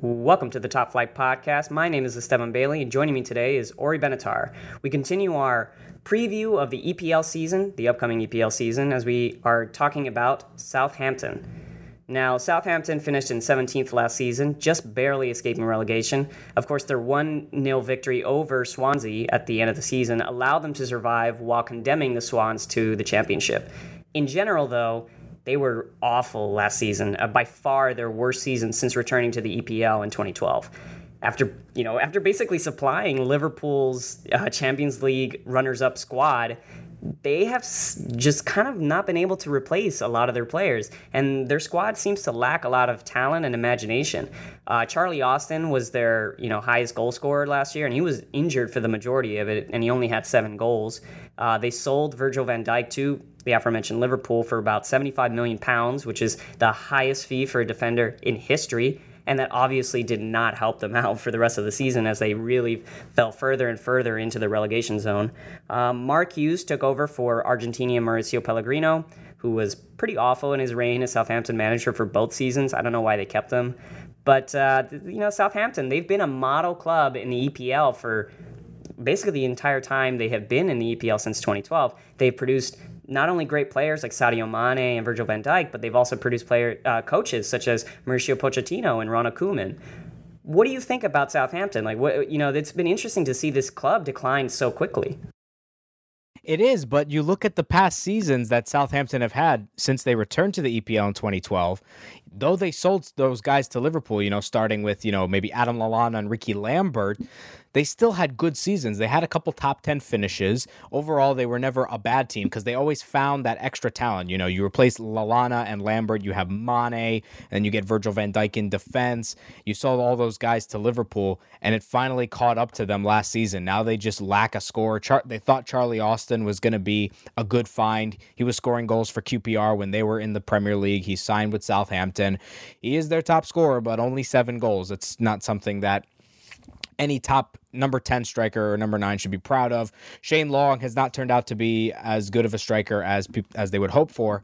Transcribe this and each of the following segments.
Welcome to the Top Flight Podcast. My name is Esteban Bailey, and joining me today is Ori Benatar. We continue our preview of the EPL season, the upcoming EPL season, as we are talking about Southampton. Now, Southampton finished in 17th last season, just barely escaping relegation. Of course, their 1 0 victory over Swansea at the end of the season allowed them to survive while condemning the Swans to the championship. In general, though, they were awful last season, uh, by far their worst season since returning to the EPL in 2012. After you know, after basically supplying Liverpool's uh, Champions League runners-up squad, they have just kind of not been able to replace a lot of their players, and their squad seems to lack a lot of talent and imagination. Uh, Charlie Austin was their you know highest goal scorer last year, and he was injured for the majority of it, and he only had seven goals. Uh, they sold Virgil van Dijk to the aforementioned Liverpool for about 75 million pounds, which is the highest fee for a defender in history. And that obviously did not help them out for the rest of the season as they really fell further and further into the relegation zone. Um, Mark Hughes took over for Argentinian Mauricio Pellegrino, who was pretty awful in his reign as Southampton manager for both seasons. I don't know why they kept him. But, uh, you know, Southampton, they've been a model club in the EPL for basically the entire time they have been in the EPL since 2012. They've produced not only great players like Sadio Mane and Virgil van Dijk, but they've also produced player uh, coaches such as Mauricio Pochettino and Ronald Koeman. What do you think about Southampton? Like, what you know, it's been interesting to see this club decline so quickly. It is, but you look at the past seasons that Southampton have had since they returned to the EPL in 2012. Though they sold those guys to Liverpool, you know, starting with you know maybe Adam Lallana and Rickie Lambert, they still had good seasons. They had a couple top 10 finishes. Overall, they were never a bad team because they always found that extra talent. You know, you replace Lallana and Lambert, you have Mane, and you get Virgil van Dijk in defense. You sold all those guys to Liverpool, and it finally caught up to them last season. Now they just lack a score. Char- they thought Charlie Austin was going to be a good find. He was scoring goals for QPR when they were in the Premier League. He signed with Southampton. He is their top scorer, but only seven goals. It's not something that any top number 10 striker or number 9 should be proud of. Shane Long has not turned out to be as good of a striker as as they would hope for,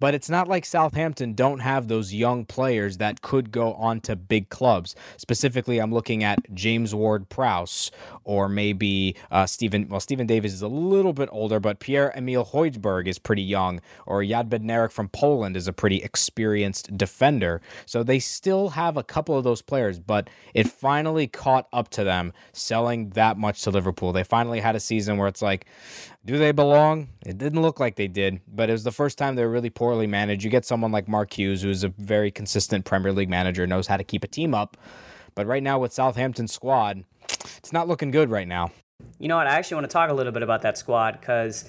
but it's not like Southampton don't have those young players that could go on to big clubs. Specifically, I'm looking at James Ward-Prowse or maybe uh, Stephen. Well, Steven Davis is a little bit older, but Pierre Emile Højbjerg is pretty young, or Jan Bednarek from Poland is a pretty experienced defender. So they still have a couple of those players, but it finally caught up to them selling that much to Liverpool. They finally had a season where it's like, do they belong? It didn't look like they did, but it was the first time they were really poorly managed. You get someone like Mark Hughes, who's a very consistent Premier League manager, knows how to keep a team up. But right now with Southampton's squad, it's not looking good right now. You know what? I actually want to talk a little bit about that squad because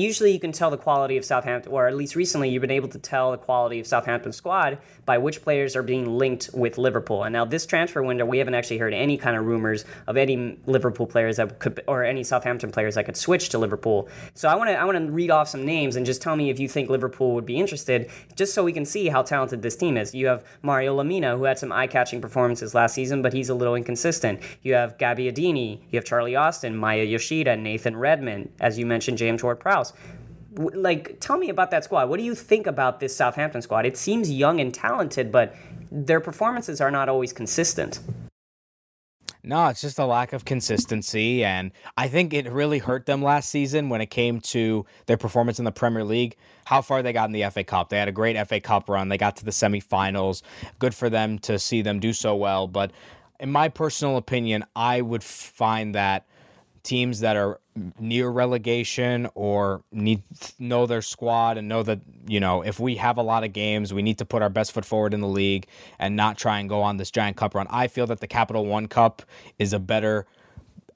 usually you can tell the quality of Southampton, or at least recently you've been able to tell the quality of Southampton's squad by which players are being linked with Liverpool. And now this transfer window, we haven't actually heard any kind of rumors of any Liverpool players that could, or any Southampton players that could switch to Liverpool. So I want to I want to read off some names and just tell me if you think Liverpool would be interested, just so we can see how talented this team is. You have Mario Lemina, who had some eye-catching performances last season, but he's a little inconsistent. You have Gabby Gabbiadini, you have Charlie Austin, Maya Yoshida, Nathan Redmond, as you mentioned, James Ward-Prowse like tell me about that squad. What do you think about this Southampton squad? It seems young and talented, but their performances are not always consistent. No, it's just a lack of consistency. And I think it really hurt them last season when it came to their performance in the Premier League, how far they got in the FA Cup. They had a great FA Cup run, they got to the semifinals. Good for them to see them do so well. But in my personal opinion, I would find that teams that are near relegation or need know their squad and know that you know if we have a lot of games we need to put our best foot forward in the league and not try and go on this giant cup run. I feel that the capital one cup is a better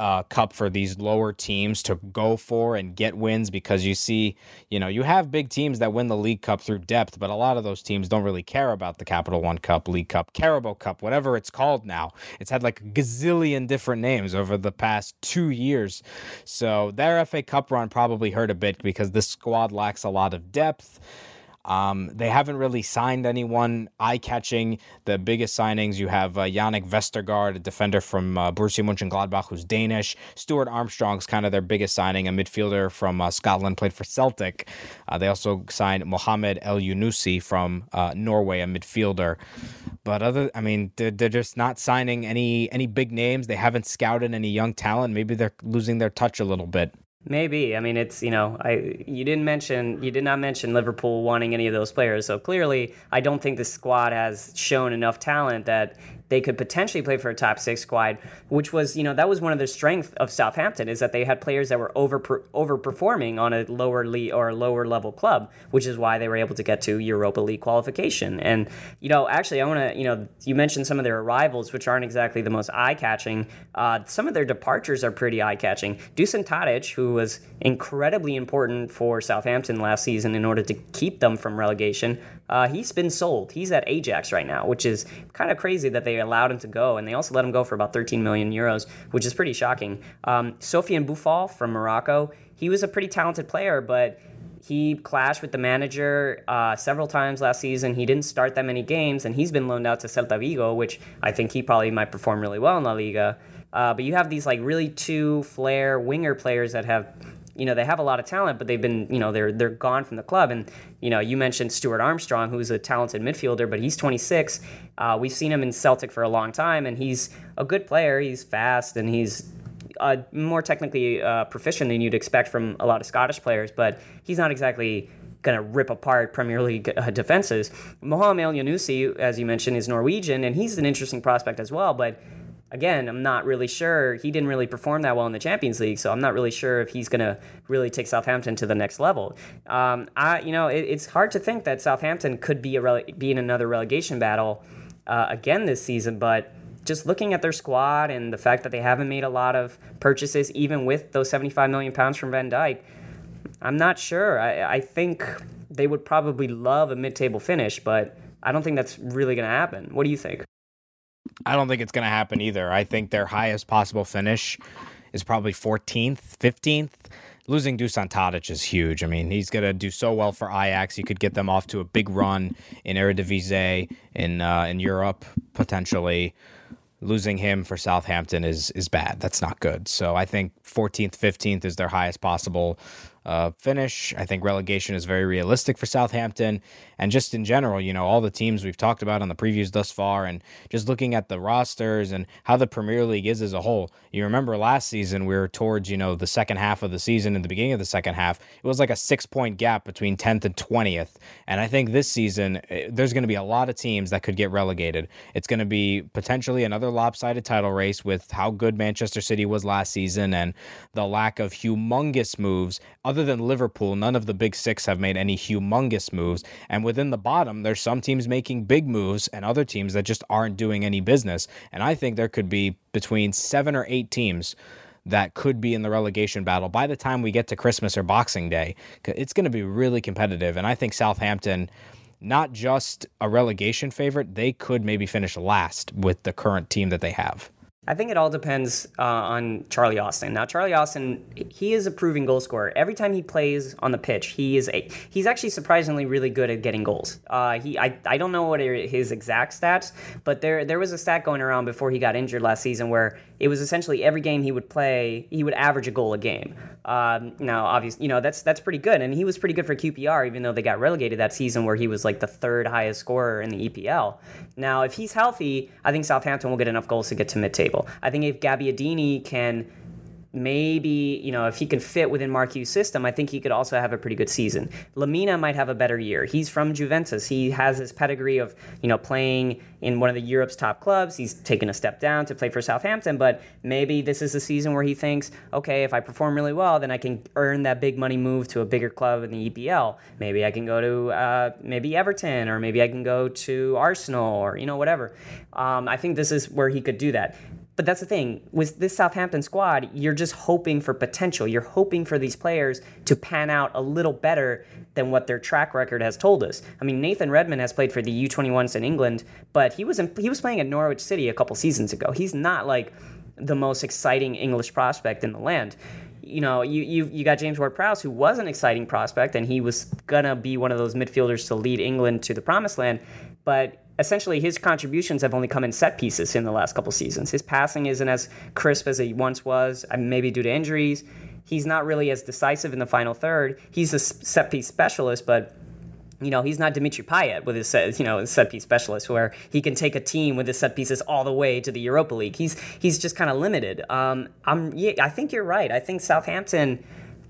uh, cup for these lower teams to go for and get wins because you see, you know, you have big teams that win the League Cup through depth, but a lot of those teams don't really care about the Capital One Cup, League Cup, Carabao Cup, whatever it's called now. It's had like a gazillion different names over the past two years. So their FA Cup run probably hurt a bit because this squad lacks a lot of depth. Um, they haven't really signed anyone eye catching. The biggest signings you have uh, Jannik Vestergaard, a defender from uh, Borussia Mönchengladbach, who's Danish. Stuart Armstrong's kind of their biggest signing, a midfielder from uh, Scotland, played for Celtic. Uh, they also signed Mohamed Elyounoussi from uh, Norway, a midfielder. But other, I mean, they're, they're just not signing any any big names. They haven't scouted any young talent. Maybe they're losing their touch a little bit. Maybe. I mean, it's you know, I you didn't mention you did not mention Liverpool wanting any of those players. So clearly, I don't think the squad has shown enough talent that they could potentially play for a top six squad, which was, you know, that was one of the strengths of Southampton is that they had players that were over overperforming on a lower league or lower level club, which is why they were able to get to Europa League qualification. And you know, actually, I want to, you know, you mentioned some of their arrivals, which aren't exactly the most eye catching. Uh, some of their departures are pretty eye catching. Dusan Tadic, who was incredibly important for Southampton last season in order to keep them from relegation, uh, he's been sold. He's at Ajax right now, which is kind of crazy that they allowed him to go, and they also let him go for about 13 million euros, which is pretty shocking. Um, Sofiane Boufal from Morocco, he was a pretty talented player, but he clashed with the manager uh, several times last season. He didn't start that many games, and he's been loaned out to Celta Vigo, which I think he probably might perform really well in La Liga. Uh, but you have these like really two flair winger players that have you know they have a lot of talent, but they've been you know they're they're gone from the club. And you know you mentioned Stuart Armstrong, who's a talented midfielder, but he's 26. Uh, we've seen him in Celtic for a long time, and he's a good player. He's fast and he's uh, more technically uh, proficient than you'd expect from a lot of Scottish players, but he's not exactly going to rip apart Premier League uh, defenses. Mohamed El Elyounoussi, as you mentioned, is Norwegian, and he's an interesting prospect as well, but again, I'm not really sure. He didn't really perform that well in the Champions League, so I'm not really sure if he's going to really take Southampton to the next level. Um, I, you know, it, it's hard to think that Southampton could be a rele- be in another relegation battle uh, again this season, but. Just looking at their squad and the fact that they haven't made a lot of purchases, even with those 75 million pounds from Van Dijk, I'm not sure. I, I think they would probably love a mid-table finish, but I don't think that's really going to happen. What do you think? I don't think it's going to happen either. I think their highest possible finish is probably 14th, 15th. Losing Dusan Tadic is huge. I mean, he's going to do so well for Ajax. He could get them off to a big run in Eredivisie in uh, in Europe potentially. Losing him for Southampton is is bad. That's not good. So I think 14th, 15th is their highest possible uh, finish. I think relegation is very realistic for Southampton. And just in general, you know, all the teams we've talked about on the previews thus far, and just looking at the rosters and how the Premier League is as a whole. You remember last season, we were towards, you know, the second half of the season and the beginning of the second half. It was like a six point gap between 10th and 20th. And I think this season, eh, there's going to be a lot of teams that could get relegated. It's going to be potentially another lopsided title race with how good Manchester City was last season and the lack of humongous moves other than Liverpool, none of the big six have made any humongous moves. And within the bottom, there's some teams making big moves and other teams that just aren't doing any business. And I think there could be between seven or eight teams that could be in the relegation battle by the time we get to Christmas or Boxing Day. It's going to be really competitive. And I think Southampton not just a relegation favorite, they could maybe finish last with the current team that they have. I think it all depends uh, on Charlie Austin. Now, Charlie Austin, he is a proven goal scorer. Every time he plays on the pitch, he is a he's actually surprisingly really good at getting goals. Uh, he I, I don't know what his exact stats, but there there was a stat going around before he got injured last season where it was essentially every game he would play, he would average a goal a game. Um, now, obviously, you know that's that's pretty good, and he was pretty good for QPR, even though they got relegated that season where he was like the third highest scorer in the EPL. Now, if he's healthy, I think Southampton will get enough goals to get to mid-table. I think if Gabbiadini can maybe you know if he can fit within Mark Hughes' system, I think he could also have a pretty good season. Lemina might have a better year. He's from Juventus. He has his pedigree of you know playing in one of the Europe's top clubs. He's taken a step down to play for Southampton, but maybe this is a season where he thinks, okay, if I perform really well, then I can earn that big money move to a bigger club in the EPL. Maybe I can go to uh, maybe Everton, or maybe I can go to Arsenal, or you know whatever. Um, I think this is where he could do that but that's the thing with this Southampton squad, you're just hoping for potential. You're hoping for these players to pan out a little better than what their track record has told us. I mean, Nathan Redmond has played for the U21s in England, but he was in, he was playing at Norwich City a couple seasons ago. He's not like the most exciting English prospect in the land you know, you you you got James Ward-Prowse, who was an exciting prospect, and he was gonna be one of those midfielders to lead England to the promised land. But essentially, his contributions have only come in set pieces in the last couple seasons. His passing isn't as crisp as he once was, uh, maybe due to injuries. He's not really as decisive in the final third. He's a set piece specialist, but you know, he's not Dimitri Payet with his set, you know, set piece specialist, where he can take a team with his set pieces all the way to the Europa League. He's he's just kind of limited. Um, I'm, yeah, I think you're right. I think Southampton,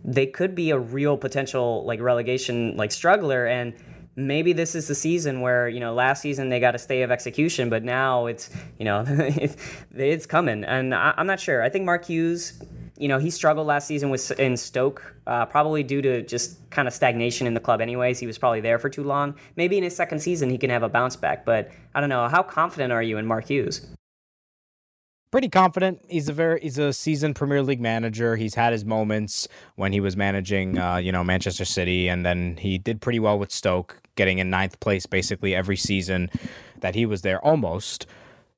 they could be a real potential like relegation like struggler, and maybe this is the season where you know last season they got a stay of execution, but now it's you know it's coming, and I, I'm not sure. I think Mark Hughes you know, he struggled last season with in Stoke, uh, probably due to just kind of stagnation in the club. Anyways, he was probably there for too long. Maybe in his second season he can have a bounce back, but I don't know. How confident are you in Mark Hughes? Pretty confident. He's a very he's a seasoned Premier League manager. He's had his moments when he was managing, uh, you know, Manchester City, and then he did pretty well with Stoke, getting in ninth place basically every season that he was there, almost.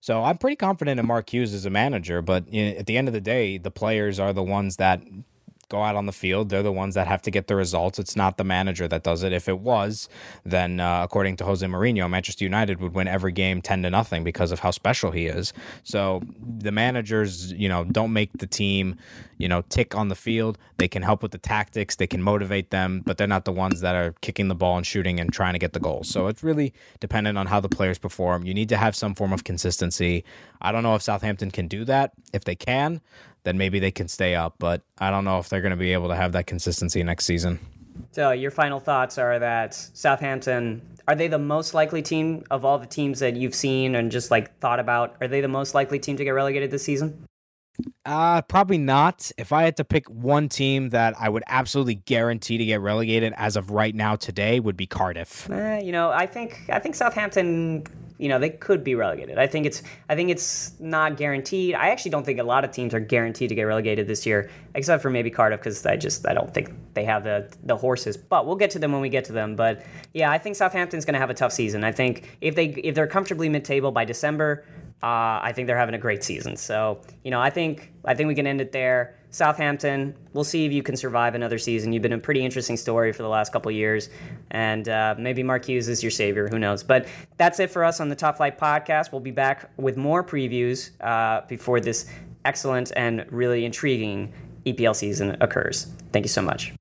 So I'm pretty confident in Mark Hughes as a manager, but at the end of the day, the players are the ones that go out on the field. They're the ones that have to get the results. It's not the manager that does it. If it was, then uh, according to Jose Mourinho, Manchester United would win every game 10 to nothing because of how special he is. So the managers, you know, don't make the team, you know, tick on the field. They can help with the tactics, they can motivate them, but they're not the ones that are kicking the ball and shooting and trying to get the goals. So it's really dependent on how the players perform. You need to have some form of consistency. I don't know if Southampton can do that. If they can, then maybe they can stay up. But I don't know if they're going to be able to have that consistency next season. So your final thoughts are that Southampton are they the most likely team of all the teams that you've seen and just like thought about? Are they the most likely team to get relegated this season? Uh, probably not. If I had to pick one team that I would absolutely guarantee to get relegated as of right now today would be Cardiff. Eh, you know, I think I think Southampton you know they could be relegated. I think it's I think it's not guaranteed. I actually don't think a lot of teams are guaranteed to get relegated this year, except for maybe Cardiff because I just I don't think they have the the horses. But we'll get to them when we get to them. But yeah, I think Southampton's going to have a tough season. I think if they if they're comfortably mid table by December, uh, I think they're having a great season. So you know I think I think we can end it there. Southampton, we'll see if you can survive another season. You've been a pretty interesting story for the last couple years, and uh, maybe Mark Hughes is your savior. Who knows? But that's it for us on the Top Flight podcast. We'll be back with more previews uh, before this excellent and really intriguing EPL season occurs. Thank you so much.